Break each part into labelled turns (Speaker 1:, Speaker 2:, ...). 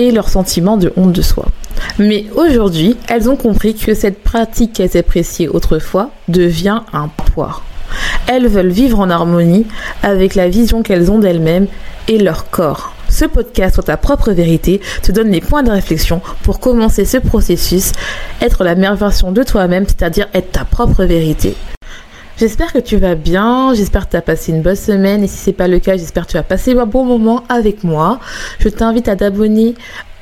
Speaker 1: et leur sentiment de honte de soi. Mais aujourd'hui, elles ont compris que cette pratique qu'elles appréciaient autrefois devient un poids. Elles veulent vivre en harmonie avec la vision qu'elles ont d'elles-mêmes et leur corps. Ce podcast sur ta propre vérité te donne les points de réflexion pour commencer ce processus, être la meilleure version de toi-même, c'est-à-dire être ta propre vérité. J'espère que tu vas bien, j'espère que tu as passé une bonne semaine et si c'est pas le cas, j'espère que tu as passé un bon moment avec moi. Je t'invite à t'abonner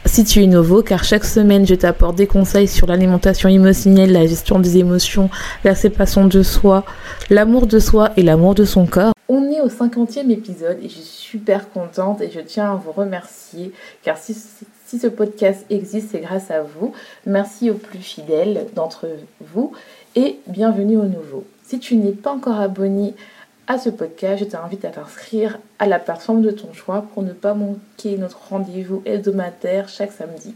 Speaker 1: si tu es nouveau, car chaque semaine, je t'apporte des conseils sur l'alimentation émotionnelle, la gestion des émotions, la séparation de soi, l'amour de soi et l'amour de son corps. On est au 50e épisode et je suis super contente et je tiens à vous remercier, car si, si ce podcast existe, c'est grâce à vous. Merci aux plus fidèles d'entre vous et bienvenue aux nouveaux. Si tu n'es pas encore abonné à ce podcast, je t'invite à t'inscrire à la plateforme de ton choix pour ne pas manquer notre rendez-vous hebdomadaire chaque samedi.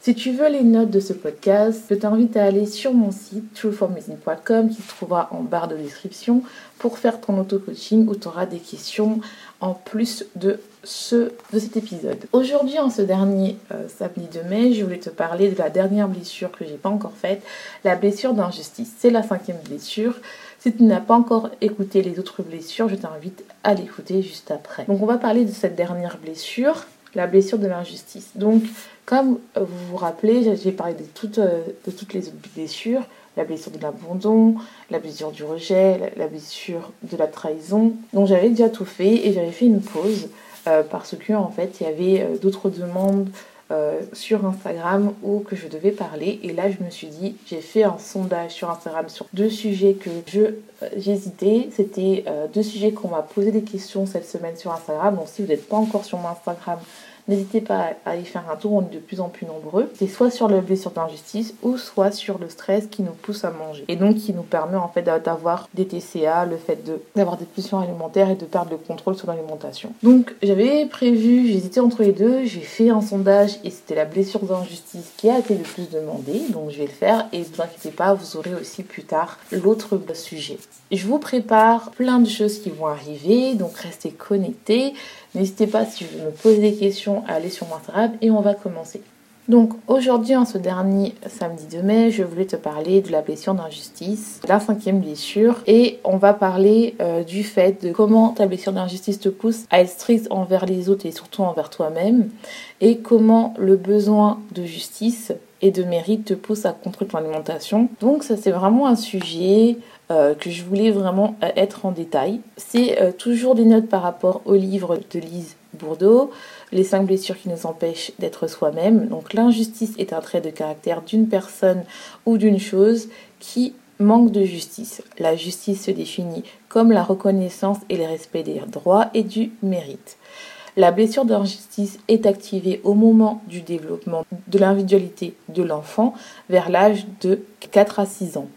Speaker 1: Si tu veux les notes de ce podcast, je t'invite à aller sur mon site trueformazing.com qui se trouvera en barre de description pour faire ton auto-coaching où tu auras des questions en plus de, ce, de cet épisode. Aujourd'hui, en ce dernier euh, samedi de mai, je voulais te parler de la dernière blessure que j'ai pas encore faite, la blessure d'injustice. C'est la cinquième blessure. Si tu n'as pas encore écouté les autres blessures, je t'invite à l'écouter juste après. Donc on va parler de cette dernière blessure, la blessure de l'injustice. Donc comme vous vous rappelez, j'ai parlé de toutes, euh, de toutes les autres blessures la blessure de l'abandon, la blessure du rejet, la, blessure de la trahison. Donc j'avais déjà tout fait et j'avais fait une pause euh, parce que en fait il y avait euh, d'autres demandes euh, sur Instagram où que je devais parler. Et là je me suis dit j'ai fait un sondage sur Instagram sur deux sujets que je j'hésitais. C'était deux sujets qu'on m'a posé des questions cette semaine sur Instagram. Donc si vous n'êtes pas encore sur mon Instagram N'hésitez pas à y faire un tour, on est de plus en plus nombreux. C'est soit sur le blessure d'injustice ou soit sur le stress qui nous pousse à manger. Et donc qui nous permet en fait d'avoir des TCA, le fait d'avoir des pulsions alimentaires et de perdre le contrôle sur l'alimentation. Donc j'avais prévu, j'hésitais entre les deux, j'ai fait un sondage et c'était la blessure d'injustice qui a été le plus demandée. Donc je vais le faire et ne vous inquiétez pas, vous aurez aussi plus tard l'autre sujet. Je vous prépare plein de choses qui vont arriver, donc restez connectés. N'hésitez pas si vous me posez des questions à aller sur mon Instagram et on va commencer. Donc aujourd'hui, en ce dernier samedi de mai, je voulais te parler de la blessure d'injustice, la cinquième blessure, et on va parler euh, du fait de comment ta blessure d'injustice te pousse à être strict envers les autres et surtout envers toi-même, et comment le besoin de justice et de mérite te pousse à contrôler ton alimentation. Donc ça c'est vraiment un sujet euh, que je voulais vraiment euh, être en détail. C'est euh, toujours des notes par rapport au livre de Lise Bourdeau, Les cinq blessures qui nous empêchent d'être soi-même. Donc l'injustice est un trait de caractère d'une personne ou d'une chose qui manque de justice. La justice se définit comme la reconnaissance et le respect des droits et du mérite. La blessure d'injustice est activée au moment du développement de l'individualité de l'enfant vers l'âge de 4 à 6 ans.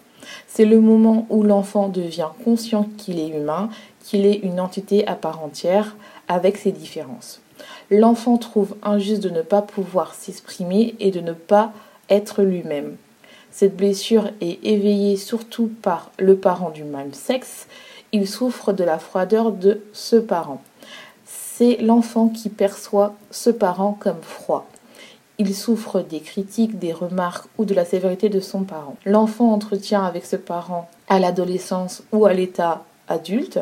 Speaker 1: C'est le moment où l'enfant devient conscient qu'il est humain, qu'il est une entité à part entière, avec ses différences. L'enfant trouve injuste de ne pas pouvoir s'exprimer et de ne pas être lui-même. Cette blessure est éveillée surtout par le parent du même sexe. Il souffre de la froideur de ce parent. C'est l'enfant qui perçoit ce parent comme froid. Il souffre des critiques, des remarques ou de la sévérité de son parent. L'enfant entretient avec ce parent à l'adolescence ou à l'état adulte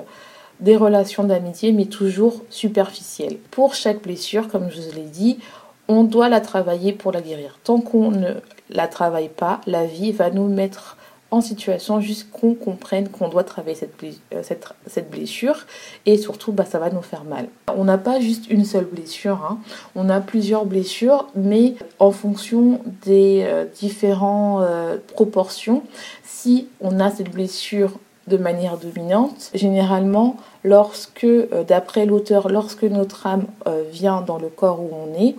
Speaker 1: des relations d'amitié mais toujours superficielles. Pour chaque blessure, comme je vous l'ai dit, on doit la travailler pour la guérir. Tant qu'on ne la travaille pas, la vie va nous mettre en situation juste qu'on comprenne qu'on doit travailler cette, euh, cette, blessure et surtout bah, ça va nous faire mal. On n'a pas juste une seule blessure, hein. on a plusieurs blessures mais en fonction des euh, différentes euh, proportions, si on a cette blessure de manière dominante, généralement lorsque, d'après l'auteur, lorsque notre âme vient dans le corps où on est,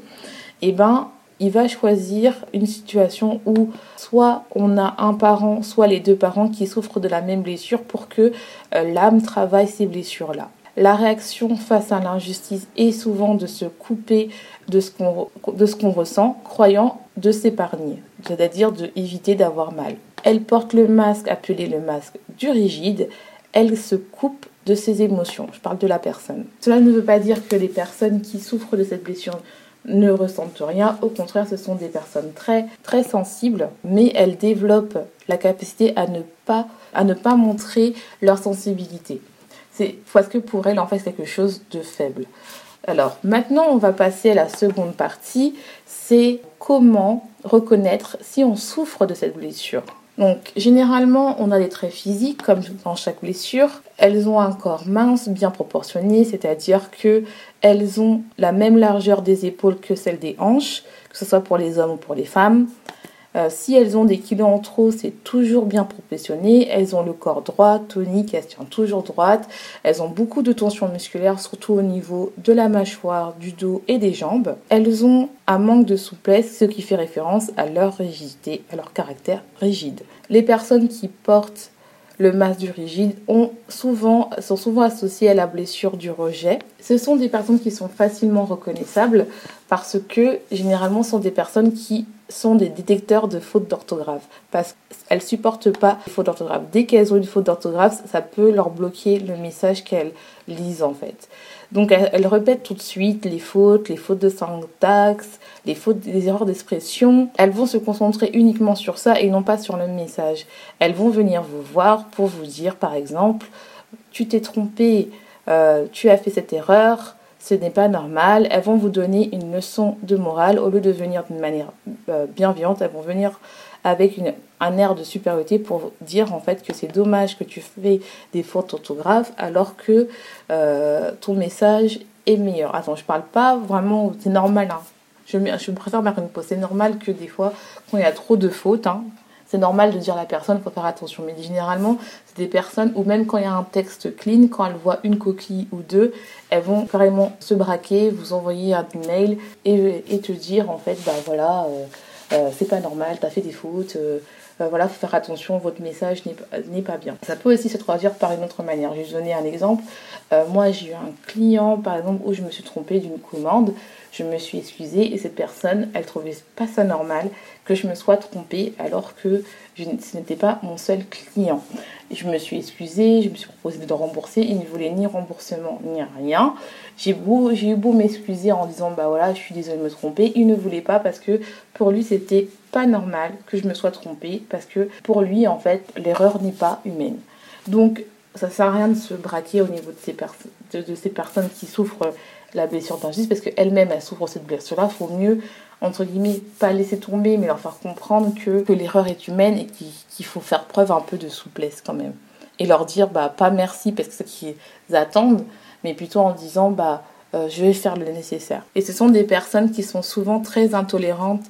Speaker 1: eh ben, il va choisir une situation où soit on a un parent, soit les deux parents qui souffrent de la même blessure pour que euh, l'âme travaille ces blessures-là. La réaction face à l'injustice est souvent de se couper de ce qu'on ressent, croyant de s'épargner, c'est-à-dire d'éviter d'avoir mal. Elle porte le masque appelé le masque du rigide, elle se coupe de ses émotions. Je parle de la personne. Cela ne veut pas dire que les personnes qui souffrent de cette blessure ne ressentent rien. Au contraire, ce sont des personnes très très sensibles, mais elles développent la capacité à ne pas à ne pas montrer leur sensibilité. C'est parce que pour elles, en fait, c'est quelque chose de faible. Alors maintenant, on va passer à la seconde partie, c'est comment reconnaître si on souffre de cette blessure. Donc généralement, on a des traits physiques comme dans chaque blessure. Elles ont un corps mince, bien proportionné, c'est-à-dire que elles ont la même largeur des épaules que celle des hanches, que ce soit pour les hommes ou pour les femmes. Euh, si elles ont des kilos en trop, c'est toujours bien proportionné. Elles ont le corps droit, tonique, elles tiennent toujours droite. Elles ont beaucoup de tension musculaire, surtout au niveau de la mâchoire, du dos et des jambes. Elles ont un manque de souplesse, ce qui fait référence à leur rigidité, à leur caractère rigide. Les personnes qui portent le masque du rigide sont souvent associées à la blessure du rejet. Ce sont des personnes qui sont facilement reconnaissables parce que généralement ce sont des personnes qui sont des détecteurs de fautes d'orthographe parce qu'elles supportent pas les fautes d'orthographe. Dès qu'elles ont une faute d'orthographe, ça peut leur bloquer le message qu'elles lisent en fait. Donc elles, répètent tout de suite les fautes, les fautes de syntaxe, les fautes, les erreurs d'expression. Elles vont se concentrer uniquement sur ça et non pas sur le message. Elles vont venir vous voir pour vous dire par exemple, tu t'es trompé, euh, tu as fait cette erreur, ce n'est pas normal. Elles vont vous donner une leçon de morale au lieu de venir d'une manière euh, bienveillante. Elles vont venir avec un air de supériorité pour dire en fait que c'est dommage que tu fais des fautes orthographes alors que euh, ton message est meilleur. Attends, je parle pas vraiment, c'est normal. Hein. Je, je préfère mettre une pause. C'est normal que des fois, quand il y a trop de fautes, hein, c'est normal de dire à la personne, faut faire attention. Mais généralement, c'est des personnes où même quand il y a un texte clean, quand elles voient une coquille ou deux, elles vont carrément se braquer, vous envoyer un mail et, et te dire en fait, bah voilà, euh, euh, c'est pas normal, t'as fait des fautes. Euh, voilà, faut faire attention, votre message n'est pas bien. Ça peut aussi se traduire par une autre manière. Je vais vous donner un exemple. moi, j'ai eu un client, par exemple, où je me suis trompée d'une commande je me suis excusée et cette personne, elle trouvait pas ça normal que je me sois trompée alors que ce n'était pas mon seul client. Je me suis excusée, je me suis proposé de rembourser, il ne voulait ni remboursement ni rien. J'ai eu beau m'excuser en disant bah voilà, je suis désolée de me tromper, il ne voulait pas parce que pour lui c'était pas normal que je me sois trompée parce que pour lui en fait l'erreur n'est pas humaine. Donc ça sert à rien de se braquer au niveau de ces, de ces personnes qui souffrent la blessure d'injustice parce qu'elle-même elle souffre de cette blessure-là. Faut mieux, entre guillemets, pas laisser tomber, mais leur faire comprendre que, que l'erreur est humaine et qu'il faut faire preuve un peu de souplesse quand même. Et leur dire, bah, pas merci parce que ce qu'ils attendent, mais plutôt en disant, bah, euh, je vais faire le nécessaire. Et ce sont des personnes qui sont souvent très intolérantes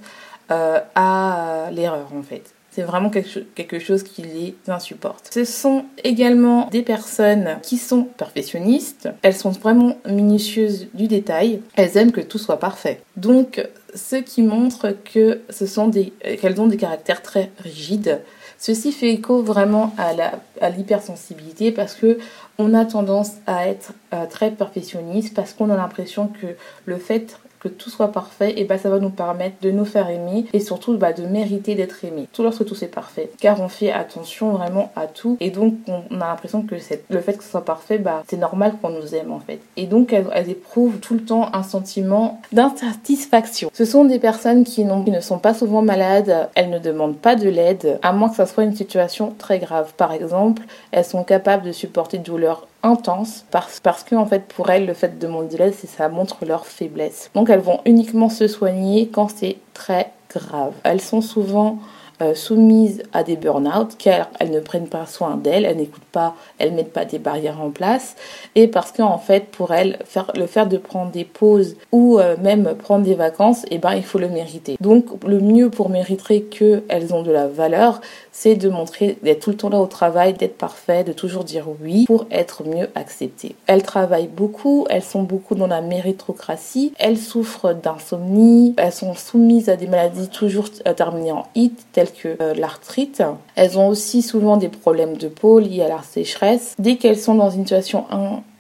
Speaker 1: euh, à l'erreur en fait. C'est vraiment quelque chose qui les insupporte. Ce sont également des personnes qui sont perfectionnistes. Elles sont vraiment minutieuses du détail. Elles aiment que tout soit parfait. Donc, ce qui montre que ce sont des, qu'elles ont des caractères très rigides. Ceci fait écho vraiment à l'hypersensibilité parce que on a tendance à être euh, très perfectionniste parce qu'on a l'impression que le fait que tout soit parfait, et bah ça va nous permettre de nous faire aimer et surtout bah, de mériter d'être aimé. Tout lorsque tout c'est parfait. Car on fait attention vraiment à tout et donc on a l'impression que le fait que ce soit parfait, bah c'est normal qu'on nous aime en fait. Et donc elles, éprouvent tout le temps un sentiment d'insatisfaction. Ce sont des personnes qui, qui ne sont pas souvent malades, elles ne demandent pas de l'aide, à moins que ça soit une situation très grave. Par exemple, elles sont capables de supporter douleurs intense parce, parce que en fait pour elles le fait de demander l'aide c'est ça montre leur faiblesse. Donc elles vont uniquement se soigner quand c'est très grave. Elles sont souvent euh, soumises à des burn-out car elles ne prennent pas soin d'elles, elles n'écoutent pas, elles mettent pas des barrières en place et parce qu'en fait pour elles faire le fait de prendre des pauses ou euh, même prendre des vacances, eh ben il faut le mériter. Donc le mieux pour mériter qu'elles ont de la valeur, c'est de montrer d'être tout le temps là au travail, d'être parfait, de toujours dire oui pour être mieux acceptées. Elles travaillent beaucoup, elles sont beaucoup dans la méritocratie, elles souffrent d'insomnie, elles sont soumises à des maladies toujours terminées en it telles euh, l'arthrite. Elles ont aussi souvent des problèmes de peau liés à la sécheresse. Dès qu'elles sont dans une situation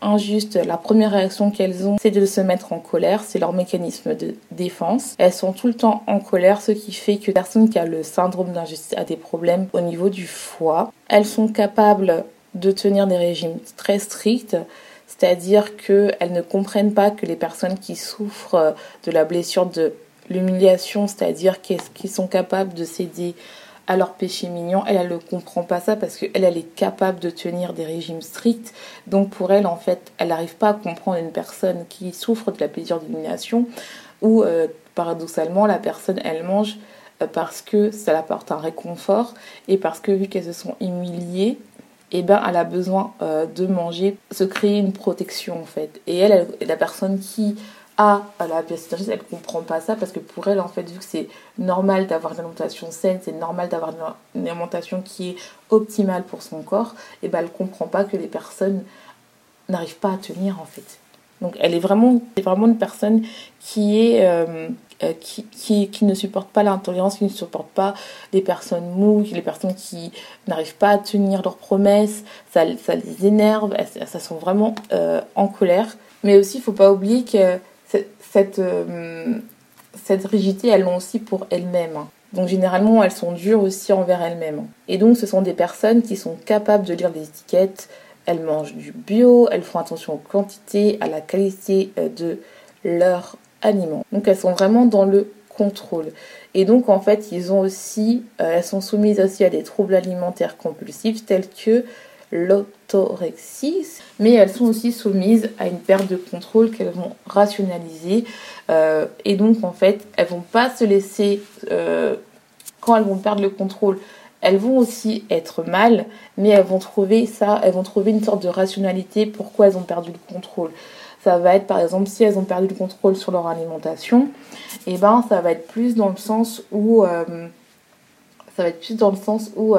Speaker 1: injuste, la première réaction qu'elles ont, c'est de se mettre en colère. C'est leur mécanisme de défense. Elles sont tout le temps en colère, ce qui fait que personne qui a le syndrome d'injustice a des problèmes au niveau du foie. Elles sont capables de tenir des régimes très stricts. C'est-à-dire qu'elles ne comprennent pas que les personnes qui souffrent de la blessure de l'humiliation, c'est-à-dire qu'ils sont capables de céder à leur péché mignon. Elle, ne comprend pas ça parce qu'elle, elle est capable de tenir des régimes stricts. Donc pour elle, en fait, elle n'arrive pas à comprendre une personne qui souffre de la plaisir d'humiliation ou euh, paradoxalement, la personne, elle mange euh, parce que ça l'apporte un réconfort et parce que vu qu'elles se sont humiliées, eh ben, elle a besoin euh, de manger, se créer une protection en fait. Et elle, elle la personne qui à la biocétogène, elle comprend pas ça parce que pour elle, en fait, vu que c'est normal d'avoir une alimentation saine, c'est normal d'avoir une, alimentation qui est optimale pour son corps, et ben elle comprend pas que les personnes n'arrivent pas à tenir en fait. Donc elle est vraiment, vraiment une personne qui est euh, euh, qui, qui, ne supporte pas l'intolérance, qui ne supporte pas les personnes moues, les personnes qui n'arrivent pas à tenir leurs promesses, ça, ça les énerve, elles, ça sont vraiment euh, en colère. Mais aussi, il faut pas oublier que cette, euh, cette rigidité, elles l'ont aussi pour elles-mêmes. Donc généralement, elles sont dures aussi envers elles-mêmes. Et donc ce sont des personnes qui sont capables de lire les étiquettes, elles mangent du bio, elles font attention aux quantités, à la qualité euh, de leurs aliments. Donc elles sont vraiment dans le contrôle. Et donc en fait, ils ont aussi, euh, elles sont soumises aussi à des troubles alimentaires compulsifs tels que mais elles sont aussi soumises à une perte de contrôle qu'elles vont rationaliser. Euh, et donc, en fait, elles vont pas se laisser, euh, quand elles vont perdre le contrôle, elles vont aussi être mal, mais elles vont trouver ça, elles vont trouver une sorte de rationalité pourquoi elles ont perdu le contrôle. Ça va être par exemple si elles ont perdu le contrôle sur leur alimentation, et eh ben ça va être plus dans le sens où euh, ça va être plus dans le sens où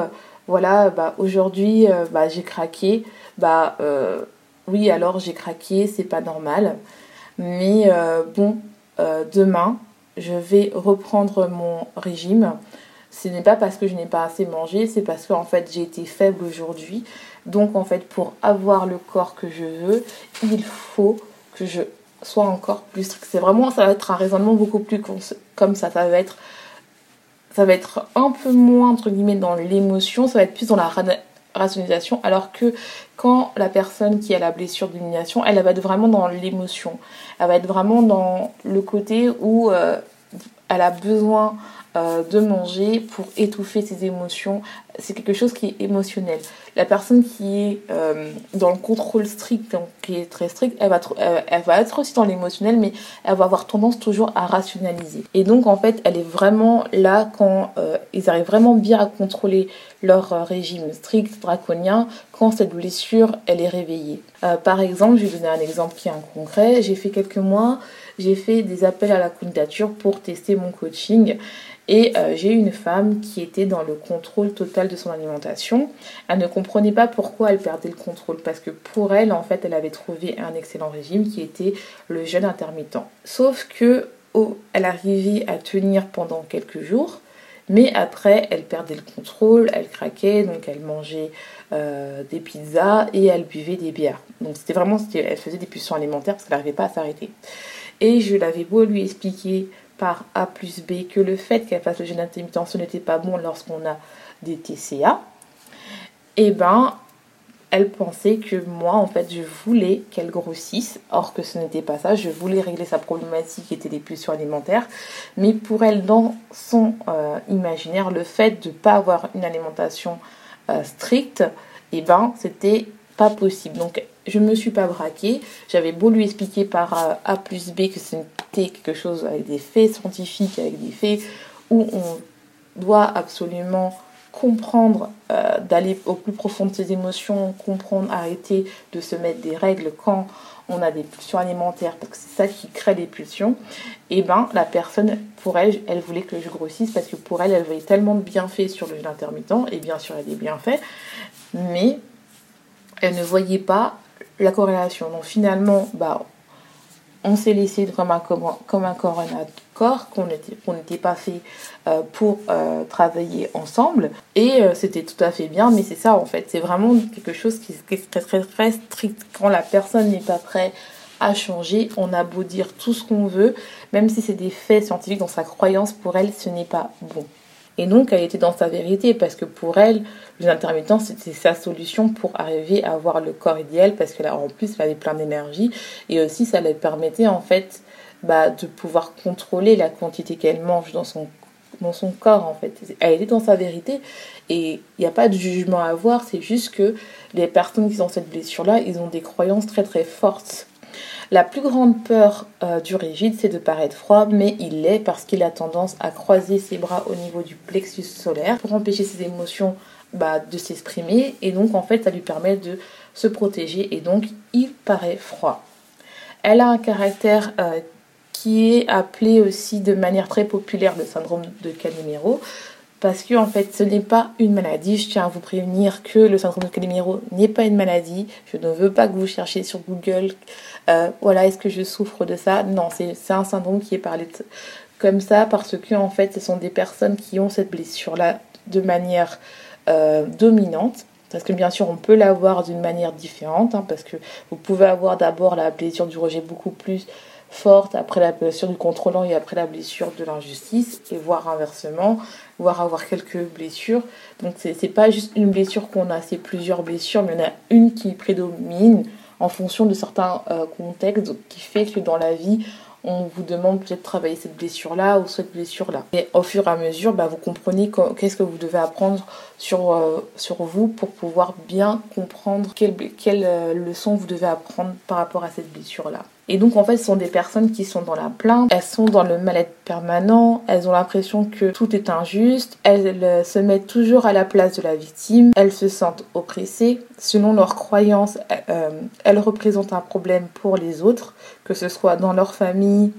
Speaker 1: voilà, bah, aujourd'hui, euh, bah, j'ai craqué. Bah, euh, oui, alors j'ai craqué, c'est pas normal. Mais euh, bon, demain, je vais reprendre mon régime. Ce n'est pas parce que je n'ai pas assez mangé, c'est parce qu'en fait j'ai été faible aujourd'hui. Donc en fait pour avoir le corps que je veux, il faut que je sois encore plus strict. C'est vraiment, ça va être un raisonnement beaucoup plus comme ça. Ça va être ça va être un peu moins entre guillemets dans l'émotion, ça va être plus dans la rationalisation, alors que quand la personne qui a la blessure d'humiliation, elle, va être vraiment dans l'émotion, elle va être vraiment dans le côté où euh, elle a besoin euh, de manger pour étouffer ses émotions. C'est quelque chose qui est émotionnel. La personne qui est euh, dans le contrôle strict, donc qui est très strict, elle va, euh, elle va être aussi dans l'émotionnel, mais elle va avoir tendance toujours à rationaliser. Et donc en fait, elle est vraiment là quand ils arrivent vraiment bien à contrôler leur régime strict, draconien, quand cette blessure, elle est réveillée. par exemple, je vais donner un exemple qui est un concret. J'ai fait quelques mois, j'ai fait des appels à la candidature pour tester mon coaching. Et euh, j'ai une femme qui était dans le contrôle total de son alimentation. Elle ne comprenait pas pourquoi elle perdait le contrôle, parce que pour elle, en fait, elle avait trouvé un excellent régime qui était le jeûne intermittent. Sauf que oh, elle arrivait à tenir pendant quelques jours, mais après, elle perdait le contrôle, elle craquait, donc elle mangeait euh, des pizzas et elle buvait des bières. Donc c'était vraiment, elle faisait des pulsions alimentaires parce qu'elle n'arrivait pas à s'arrêter. Et je l'avais beau lui expliquer par A plus B que le fait qu'elle fasse le jeûne intermittent, ce n'était pas bon lorsqu'on a des TCA, eh ben, elle pensait que moi, en fait, je voulais qu'elle grossisse, or que ce n'était pas ça. Je voulais régler sa problématique qui était des pulsions alimentaires. Mais pour elle, dans son euh, imaginaire, le fait de ne pas avoir une alimentation euh, stricte, eh ben, c'était pas possible. Donc, je me suis pas braquée. J'avais beau lui expliquer par euh, A plus B que c'était quelque chose avec des faits scientifiques, avec des faits où on doit absolument comprendre, euh, d'aller au plus profond de ses émotions, comprendre, arrêter de se mettre des règles quand on a des pulsions alimentaires, parce que c'est ça qui crée des pulsions, et eh ben la personne, pour elle, elle voulait que je grossisse parce que pour elle, elle voyait tellement de bienfaits sur le jeûne intermittent, et bien sûr, y a des bienfaits, mais elle ne voyait pas la corrélation. Donc finalement, bah, on s'est laissé comme un, comme un un corps, qu'on n'était pas fait euh, pour euh, travailler ensemble. Et euh, c'était tout à fait bien, mais c'est ça en fait. C'est vraiment quelque chose qui, est très, très, très strict. Quand la personne n'est pas prête à changer, on a beau dire tout ce qu'on veut, même si c'est des faits scientifiques dans sa croyance, pour elle, ce n'est pas bon. Et donc, elle était dans sa vérité parce que pour elle, les intermittents, c'était sa solution pour arriver à avoir le corps idéal parce que là, en plus, elle avait plein d'énergie. Et aussi, ça lui permettait en fait bah, de pouvoir contrôler la quantité qu'elle mange dans son, corps en fait. Elle était dans sa vérité. Et il n'y a pas de jugement à avoir, c'est juste que les personnes qui ont cette blessure-là, ils ont des croyances très très fortes la plus grande peur euh, du rigide, c'est de paraître froid, mais il l'est parce qu'il a tendance à croiser ses bras au niveau du plexus solaire pour empêcher ses émotions bah, de s'exprimer. Et donc, en fait, ça lui permet de se protéger et donc il paraît froid. Elle a un caractère euh, qui est appelé aussi de manière très populaire le syndrome de Calimero parce que en fait ce n'est pas une maladie. Je tiens à vous prévenir que le syndrome de Calimero n'est pas une maladie. Je ne veux pas que vous cherchiez sur Google euh, voilà, est-ce que je souffre de ça? Non, c'est un syndrome qui est parlé comme ça parce que en fait, ce sont des personnes qui ont cette blessure-là de manière euh, dominante. Parce que bien sûr, on peut l'avoir d'une manière différente, hein, parce que vous pouvez avoir d'abord la blessure du rejet beaucoup plus forte, après la blessure du contrôlant et après la blessure de l'injustice, et voire inversement, voire avoir quelques blessures. Donc c'est pas juste une blessure qu'on a, c'est plusieurs blessures, mais il y en a une qui prédomine en fonction de certains euh, contextes qui fait que dans la vie, on vous demande peut-être de travailler cette blessure-là ou cette blessure-là. Et au fur et à mesure, bah, vous comprenez qu'est-ce que vous devez apprendre sur, euh, sur vous pour pouvoir bien comprendre quelle, quelle euh, leçon vous devez apprendre par rapport à cette blessure-là. Et donc en fait, ce sont des personnes qui sont dans la plainte, elles sont dans le mal-être permanent, elles ont l'impression que tout est injuste, elles euh, se mettent toujours à la place de la victime, elles se sentent oppressées. Selon leurs croyances, euh, elles représentent un problème pour les autres, que ce soit dans leur famille,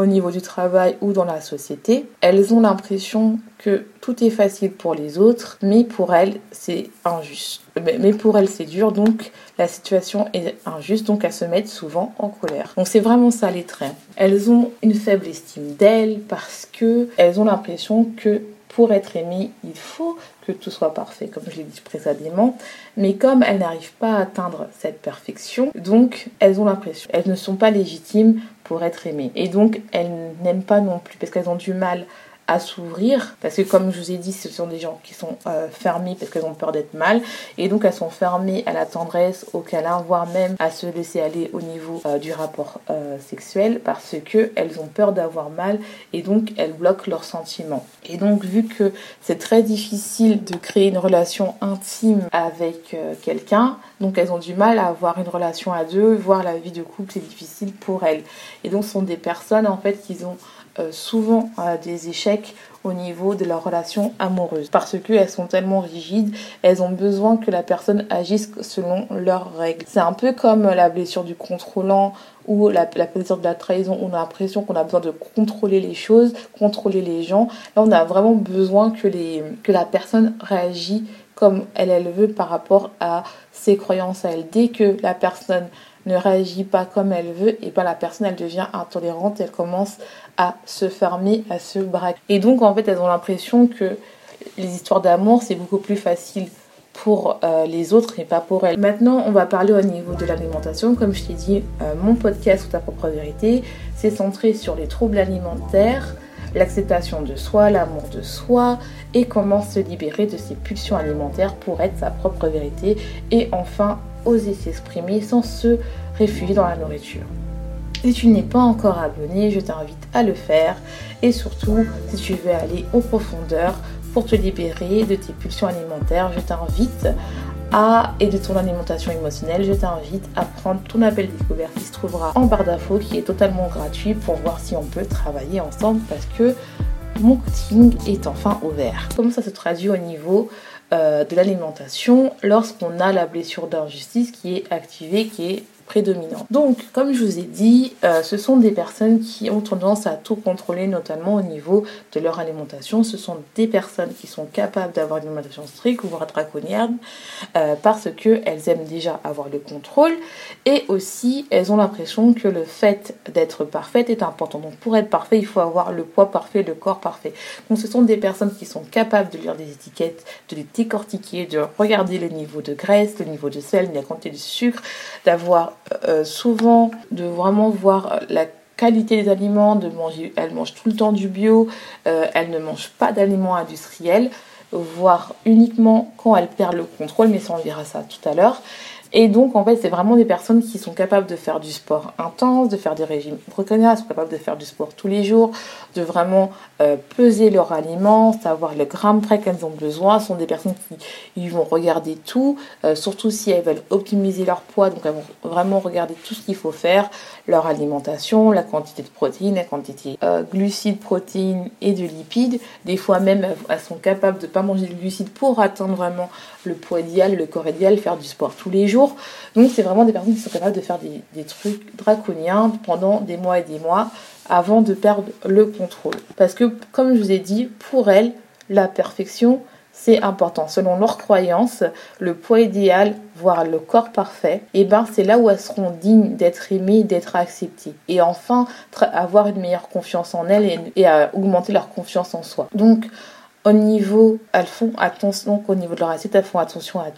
Speaker 1: au niveau du travail ou dans la société. Elles ont l'impression que tout est facile pour les autres, mais pour elles, c'est injuste. Mais pour elles, c'est dur, donc la situation est injuste, donc elles se mettent souvent en colère. Donc c'est vraiment ça les traits. Elles ont une faible estime d'elles parce que elles ont l'impression que pour être aimées, il faut que tout soit parfait, comme je l'ai dit précédemment. Mais comme elles n'arrivent pas à atteindre cette perfection, donc elles ont l'impression, elles ne sont pas légitimes pour être aimées. Et donc elles n'aiment pas non plus parce qu'elles ont du mal à s'ouvrir parce que comme je vous ai dit ce sont des gens qui sont euh, fermés parce qu'elles ont peur d'être mal et donc elles sont fermées à la tendresse au câlin voire même à se laisser aller au niveau euh, du rapport euh, sexuel parce que elles ont peur d'avoir mal et donc elles bloquent leurs sentiments. Et donc vu que c'est très difficile de créer une relation intime avec quelqu'un donc elles ont du mal à avoir une relation à deux voir la vie de couple c'est difficile pour elles. Et donc ce sont des personnes en fait qui ont souvent euh, des échecs au niveau de leur relation amoureuse parce qu'elles sont tellement rigides, elles ont besoin que la personne agisse selon leurs règles. C'est un peu comme la blessure du contrôlant ou la, blessure de la trahison, on a l'impression qu'on a besoin de contrôler les choses, contrôler les gens. Là, on a vraiment besoin que la personne réagisse comme elle, elle veut par rapport à ses croyances à elle. Dès que la personne ne réagit pas comme elle veut, et bien la personne elle devient intolérante, elle commence à se fermer, à se braquer. Et donc en fait elles ont l'impression que les histoires d'amour c'est beaucoup plus facile pour euh, les autres et pas pour elles. Maintenant, on va parler au niveau de l'alimentation. Comme je t'ai dit, euh, mon podcast ou ta propre vérité, c'est centré sur les troubles alimentaires, l'acceptation de soi, l'amour de soi et comment se libérer de ses pulsions alimentaires pour être sa propre vérité et enfin oser s'exprimer sans se réfugier dans la nourriture. Si tu n'es pas encore abonné, je t'invite à le faire et surtout si tu veux aller en profondeur pour te libérer de tes pulsions alimentaires, je t'invite à et de ton alimentation émotionnelle, je t'invite à prendre ton appel découverte qui se trouvera en barre d'infos qui est totalement gratuit pour voir si on peut travailler ensemble parce que mon coaching est enfin ouvert. Comment ça se traduit au niveau de l'alimentation lorsqu'on a la blessure d'injustice qui est activée, qui est Donc, comme je vous ai dit, euh, ce sont des personnes qui ont tendance à tout contrôler, notamment au niveau de leur alimentation. Ce sont des personnes qui sont capables d'avoir une alimentation stricte, voire draconienne, euh, parce qu'elles aiment déjà avoir le contrôle et aussi elles ont l'impression que le fait d'être parfaite est important. Donc, pour être parfait, il faut avoir le poids parfait, le corps parfait. Donc, ce sont des personnes qui sont capables de lire des étiquettes, de les décortiquer, de regarder le niveau de graisse, le niveau de sel, la quantité de sucre, d'avoir euh, souvent de vraiment voir la qualité des aliments, elle mange tout le temps du bio, euh, elle ne mange pas d'aliments industriels, voire uniquement quand elle perd le contrôle, mais ça on verra ça tout à l'heure. Et donc, en fait, c'est vraiment des personnes qui sont capables de faire du sport intense, de faire des régimes draconiens, sont capables de faire du sport tous les jours, de vraiment euh, peser leurs aliments, savoir le gramme près qu'elles ont besoin. Ce sont des personnes qui ils vont regarder tout, euh, surtout si elles veulent optimiser leur poids. Donc, elles vont vraiment regarder tout ce qu'il faut faire, leur alimentation, la quantité de protéines, la quantité euh, glucides, protéines et de lipides. Des fois même, elles sont capables de ne pas manger de glucides pour atteindre vraiment le poids idéal, le corps idéal, faire du sport tous les jours donc c'est vraiment des personnes qui sont capables de faire des, trucs draconiens pendant des mois et des mois avant de perdre le contrôle. Parce que comme je vous ai dit, pour elles, la perfection, c'est important. Selon leurs croyances, le poids idéal, voire le corps parfait, et eh ben c'est là où elles seront dignes d'être aimées, d'être acceptées. Et enfin, avoir une meilleure confiance en elles et, et à augmenter leur confiance en soi. Donc, au niveau, elles font attention, donc au niveau de leur assiette, elles font attention à,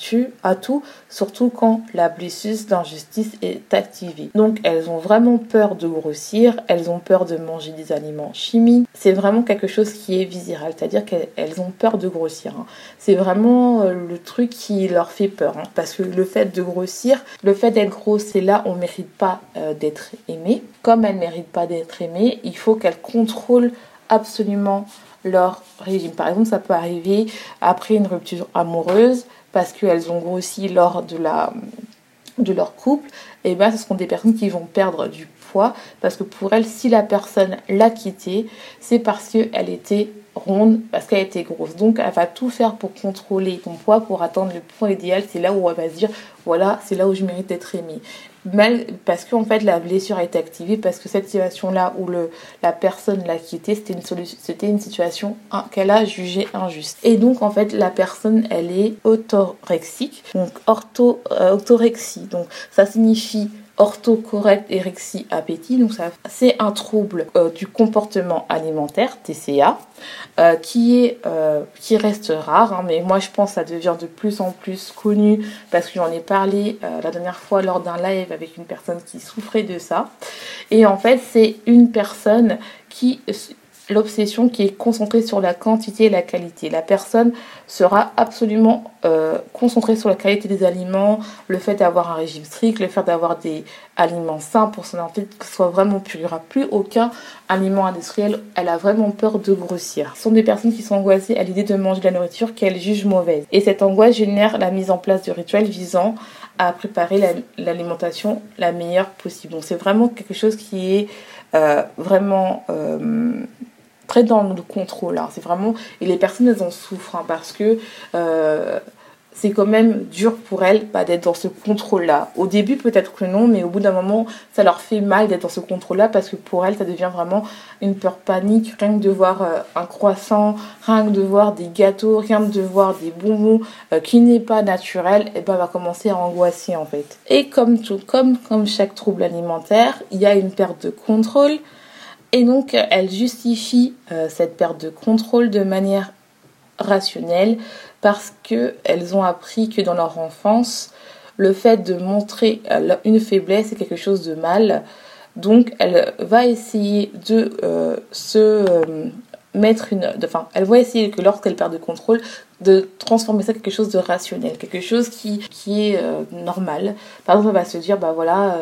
Speaker 1: à tout, surtout quand la blessure d'injustice est activée. Donc elles ont vraiment peur de grossir, elles ont peur de manger des aliments chimiques. C'est vraiment quelque chose qui est viscéral, c'est-à-dire qu'elles ont peur de grossir. Hein. C'est vraiment euh, le truc qui leur fait peur, hein. parce que le fait de grossir, le fait d'être grosse, c'est là on mérite pas euh, d'être aimé. Comme elles méritent pas d'être aimées, il faut qu'elles contrôlent absolument leur régime. Par exemple, ça peut arriver après une rupture amoureuse parce qu'elles ont grossi lors de, la, de leur couple. Et bien, ce seront des personnes qui vont perdre du poids parce que pour elles, si la personne l'a quitté, c'est parce qu'elle était ronde, parce qu'elle était grosse. Donc, elle va tout faire pour contrôler ton poids, pour atteindre le poids idéal. C'est là où elle va se dire, voilà, c'est là où je mérite d'être aimée mal parce qu'en fait la blessure a été activée parce que cette situation là où le la personne l'a quitté c'était une c'était une situation qu'elle a jugée injuste. Et donc en fait la personne elle est autorexique donc ortho euh, donc ça signifie orthocorrect érexie appétit. Donc ça, c'est un trouble euh, du comportement alimentaire, TCA, euh, qui est euh, qui reste rare. Hein, mais moi, je pense que ça devient de plus en plus connu parce que j'en ai parlé la dernière fois lors d'un live avec une personne qui souffrait de ça. Et en fait, c'est une personne qui l'obsession qui est concentrée sur la quantité et la qualité. La personne sera absolument euh, concentrée sur la qualité des aliments, le fait d'avoir un régime strict, le fait d'avoir des aliments sains pour son enfant, que ce soit vraiment pur. Il n'y aura plus aucun aliment industriel. Elle a vraiment peur de grossir. Ce sont des personnes qui sont angoissées à l'idée de manger de la nourriture qu'elles jugent mauvaise. Et cette angoisse génère la mise en place de rituels visant à préparer l'alimentation la, meilleure possible. Donc c'est vraiment quelque chose qui est euh, vraiment euh, très dans le contrôle. Hein. C'est vraiment et les personnes elles en souffrent hein, parce que euh, c'est quand même dur pour elles bah, d'être dans ce contrôle-là. Au début peut-être que non, mais au bout d'un moment ça leur fait mal d'être dans ce contrôle-là parce que pour elles ça devient vraiment une peur panique. Rien que de voir euh, un croissant, rien que de voir des gâteaux, rien que de voir des bonbons euh, qui n'est pas naturel, et ben va commencer à angoisser en fait. Et comme tout, comme comme chaque trouble alimentaire, il y a une perte de contrôle et donc, elle justifie euh, cette perte de contrôle de manière rationnelle parce qu'elles ont appris que dans leur enfance, le fait de montrer euh, une faiblesse est quelque chose de mal. Donc, elle va essayer de euh, se mettre une. enfin, elle va essayer que lorsqu'elle perd de contrôle, de transformer ça en quelque chose de rationnel, quelque chose qui, qui est normal. Par exemple, elle va se dire, bah voilà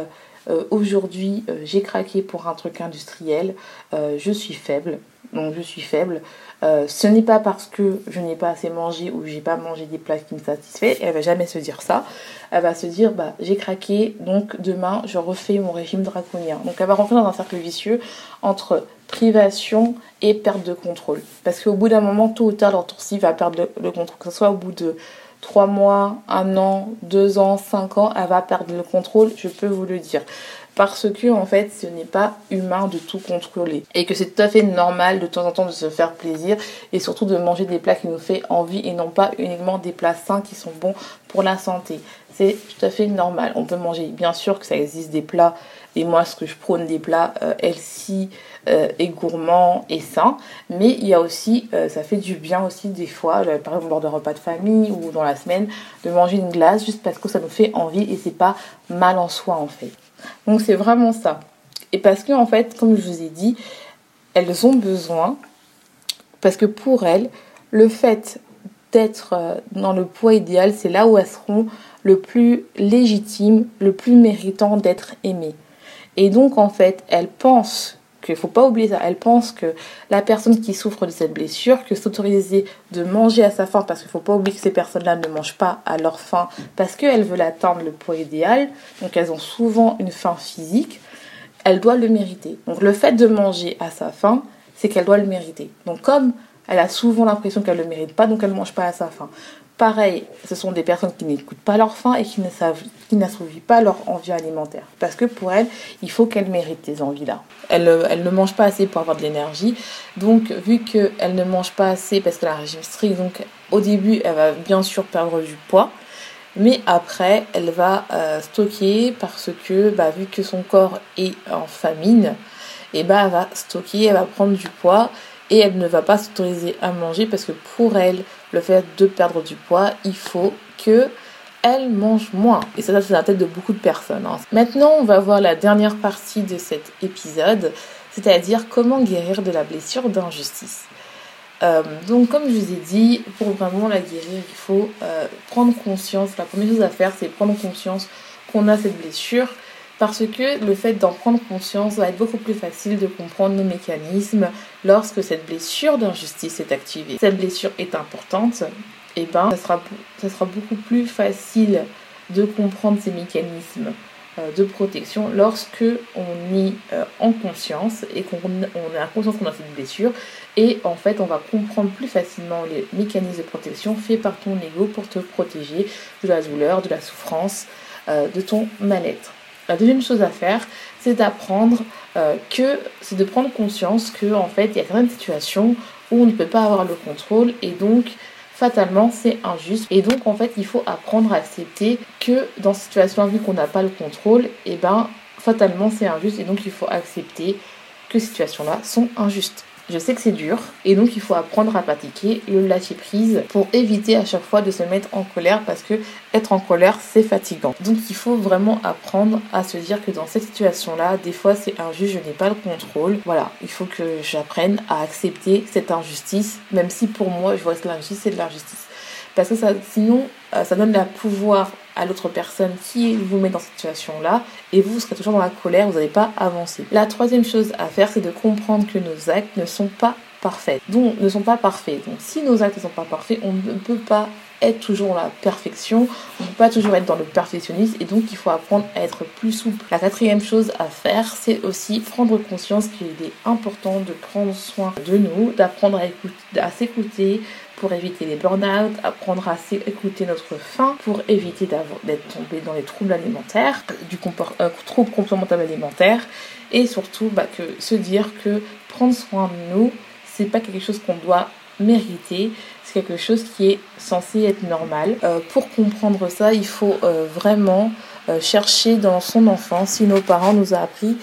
Speaker 1: euh, aujourd'hui euh, j'ai craqué pour un truc industriel, euh, je suis faible, donc je suis faible. ce n'est pas parce que je n'ai pas assez mangé ou j'ai pas mangé des plats qui me satisfait, elle va jamais se dire ça. Elle va se dire bah j'ai craqué, donc demain je refais mon régime draconien. Donc elle va rentrer dans un cercle vicieux entre privation et perte de contrôle. Parce qu'au bout d'un moment, tôt ou tard, l'orthorcie va perdre le, contrôle. Que ce soit au bout de 3 mois, 1 an, 2 ans, 5 ans, elle va perdre le contrôle, je peux vous le dire. Parce que en fait, ce n'est pas humain de tout contrôler. Et que c'est tout à fait normal de temps en temps de se faire plaisir et surtout de manger des plats qui nous fait envie et non pas uniquement des plats sains qui sont bons pour la santé. C'est tout à fait normal. On peut manger, bien sûr que ça existe des plats et moi, ce que je prône des plats euh, healthy euh, et gourmands et sains. Mais il y a aussi, euh, ça fait du bien aussi des fois, par exemple lors d'un repas de famille ou dans la semaine, de manger une glace juste parce que ça nous fait envie et c'est pas mal en soi en fait. Donc c'est vraiment ça. Et parce que en fait, comme je vous ai dit, elles ont besoin, parce que pour elles, le fait d'être dans le poids idéal, c'est là où elles seront le plus légitimes, le plus méritant d'être aimées. Et donc, en fait, elle pense qu'il faut pas oublier ça. Elle pense que la personne qui souffre de cette blessure, que s'autoriser de manger à sa faim, parce qu'il faut pas oublier que ces personnes-là ne mangent pas à leur faim, parce qu'elles veulent atteindre le poids idéal, donc elles ont souvent une faim physique, elle doit le mériter. Donc le fait de manger à sa faim, c'est qu'elle doit le mériter. Donc comme elle a souvent l'impression qu'elle ne le mérite pas, donc elle ne mange pas à sa faim. Pareil, ce sont des personnes qui n'écoutent pas leur faim et qui ne savent, qui n'assouvissent pas leur envie alimentaire. Parce que pour elles, il faut qu'elles méritent ces envies-là. Elles, ne mangent pas assez pour avoir de l'énergie. Donc, vu qu'elles ne mangent pas assez parce qu'elle a un régime strict, donc au début, elle va bien sûr perdre du poids. Mais après, elle va euh, stocker parce que, bah, vu que son corps est en famine, et bah, elle va stocker, elle va prendre du poids et elle ne va pas s'autoriser à manger parce que pour elle, le fait de perdre du poids, il faut que elle mange moins. Et ça, c'est la tête de beaucoup de personnes. Hein. Maintenant, on va voir la dernière partie de cet épisode, c'est-à-dire comment guérir de la blessure d'injustice. Euh, donc, comme je vous ai dit, pour vraiment la guérir, il faut euh, prendre conscience. La première chose à faire, c'est prendre conscience qu'on a cette blessure parce que le fait d'en prendre conscience va être beaucoup plus facile de comprendre nos mécanismes lorsque cette blessure d'injustice est activée. Cette blessure est importante, et eh ben ça sera, ça sera beaucoup plus facile de comprendre ces mécanismes euh, de protection lorsque on est euh, en conscience et qu'on on a conscience qu'on a cette blessure et en fait on va comprendre plus facilement les mécanismes de protection faits par ton ego pour te protéger de la douleur, de la souffrance, euh, de ton mal-être. La deuxième chose à faire, c'est d'apprendre euh, que, c'est de prendre conscience que en fait, il y a certaines situations où on ne peut pas avoir le contrôle et donc fatalement c'est injuste. Et donc en fait il faut apprendre à accepter que dans cette situation vu qu'on n'a pas le contrôle et eh ben fatalement c'est injuste et donc il faut accepter que ces situations là sont injustes je sais que c'est dur et donc il faut apprendre à pratiquer le lâcher prise pour éviter à chaque fois de se mettre en colère parce que être en colère c'est fatigant. Donc il faut vraiment apprendre à se dire que dans cette situation là, des fois c'est injuste, je n'ai pas le contrôle. Voilà, il faut que j'apprenne à accepter cette injustice, même si pour moi je vois que l'injustice c'est de l'injustice. Parce que sinon, euh, ça donne le pouvoir à l'autre personne qui vous met dans cette situation-là et vous, vous serez toujours dans la colère, vous n'allez pas avancer. La troisième chose à faire, c'est de comprendre que nos actes ne sont pas parfaits. Donc, ne sont pas parfaits. Donc, si nos actes ne sont pas parfaits, on ne peut pas être toujours la perfection, on ne peut pas toujours être dans le perfectionnisme et donc il faut apprendre à être plus souple. La quatrième chose à faire, c'est aussi prendre conscience qu'il est important de prendre soin de nous, d'apprendre à s'écouter, pour éviter les burn-out, apprendre à écouter notre faim pour éviter d'être tombé dans les troubles alimentaires, du euh, trouble alimentaire et surtout bah, que se dire que prendre soin de nous, c'est pas quelque chose qu'on doit mériter, c'est quelque chose qui est censé être normal. Euh, pour comprendre ça, il faut euh, vraiment chercher dans son enfance si nos parents nous ont appris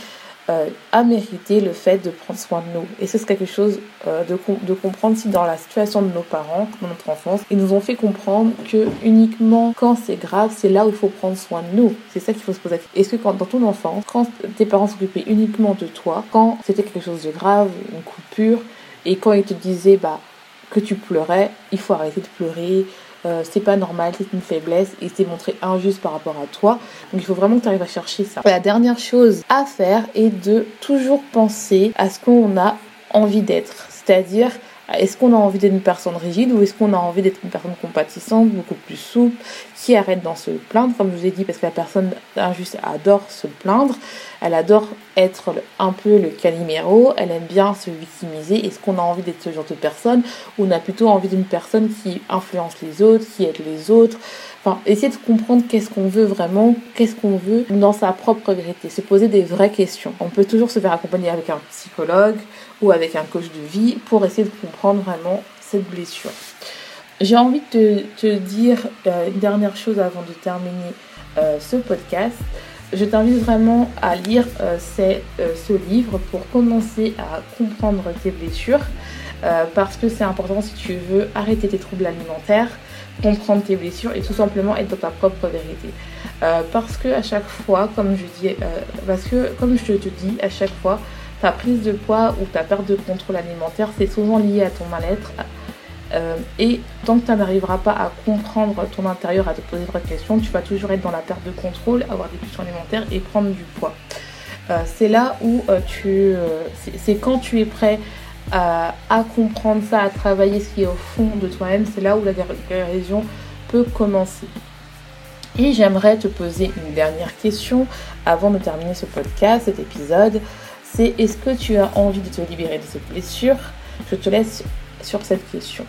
Speaker 1: euh, à mériter le fait de prendre soin de nous. Et c'est quelque chose euh, de, de, comprendre si dans la situation de nos parents, dans notre enfance, ils nous ont fait comprendre que uniquement quand c'est grave, c'est là où il faut prendre soin de nous. C'est ça qu'il faut se poser. Est-ce que quand, dans ton enfance, quand tes parents s'occupaient uniquement de toi, quand c'était quelque chose de grave, une coupure, et quand ils te disaient, bah, que tu pleurais, il faut arrêter de pleurer. Euh, c'est pas normal, c'est une faiblesse et c'est montré injuste par rapport à toi. Donc il faut vraiment que tu arrives à chercher ça. La dernière chose à faire est de toujours penser à ce qu'on a envie d'être. C'est-à-dire est-ce qu'on a envie d'être une personne rigide ou est-ce qu'on a envie d'être une personne compatissante, beaucoup plus souple, qui arrête d'en se plaindre, comme je vous ai dit, parce que la personne injuste adore se plaindre, elle adore être un peu le caliméro, elle aime bien se victimiser. Est-ce qu'on a envie d'être ce genre de personne ou on a plutôt envie d'une personne qui influence les autres, qui aide les autres? Enfin, essayer de comprendre qu'est-ce qu'on veut vraiment, qu'est-ce qu'on veut dans sa propre vérité, se poser des vraies questions. On peut toujours se faire accompagner avec un psychologue ou avec un coach de vie pour essayer de comprendre vraiment cette blessure. J'ai envie de te, dire euh, une dernière chose avant de terminer euh, ce podcast. Je t'invite vraiment à lire euh, ce livre pour commencer à comprendre tes blessures parce que c'est important si tu veux arrêter tes troubles alimentaires, comprendre tes blessures et tout simplement être dans ta propre vérité. parce que à chaque fois, comme je dis, parce que comme je te dis, à chaque fois, ta prise de poids ou ta perte de contrôle alimentaire, c'est souvent lié à ton mal-être. Euh, et tant que tu n'arriveras pas à comprendre ton intérieur, à te poser vraies questions, tu vas toujours être dans la perte de contrôle, avoir des pulsions alimentaires et prendre du poids. Euh, c'est là où euh, tu. c'est quand tu es prêt à, à, comprendre ça, à travailler ce qui est au fond de toi-même, c'est là où la guérison peut commencer. Et j'aimerais te poser une dernière question avant de terminer ce podcast, cet épisode c'est est-ce que tu as envie de te libérer de cette blessure? Je te laisse sur cette question.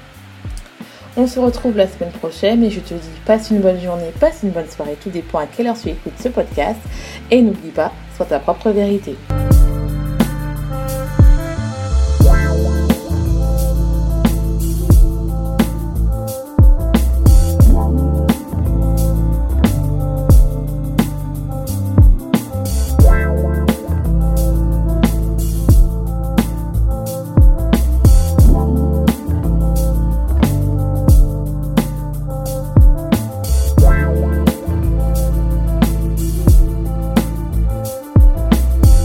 Speaker 1: On se retrouve la semaine prochaine et je te dis passe une bonne journée, passe une bonne soirée, tout dépend à quelle heure tu écoutes ce podcast et n'oublie pas, sois ta propre vérité.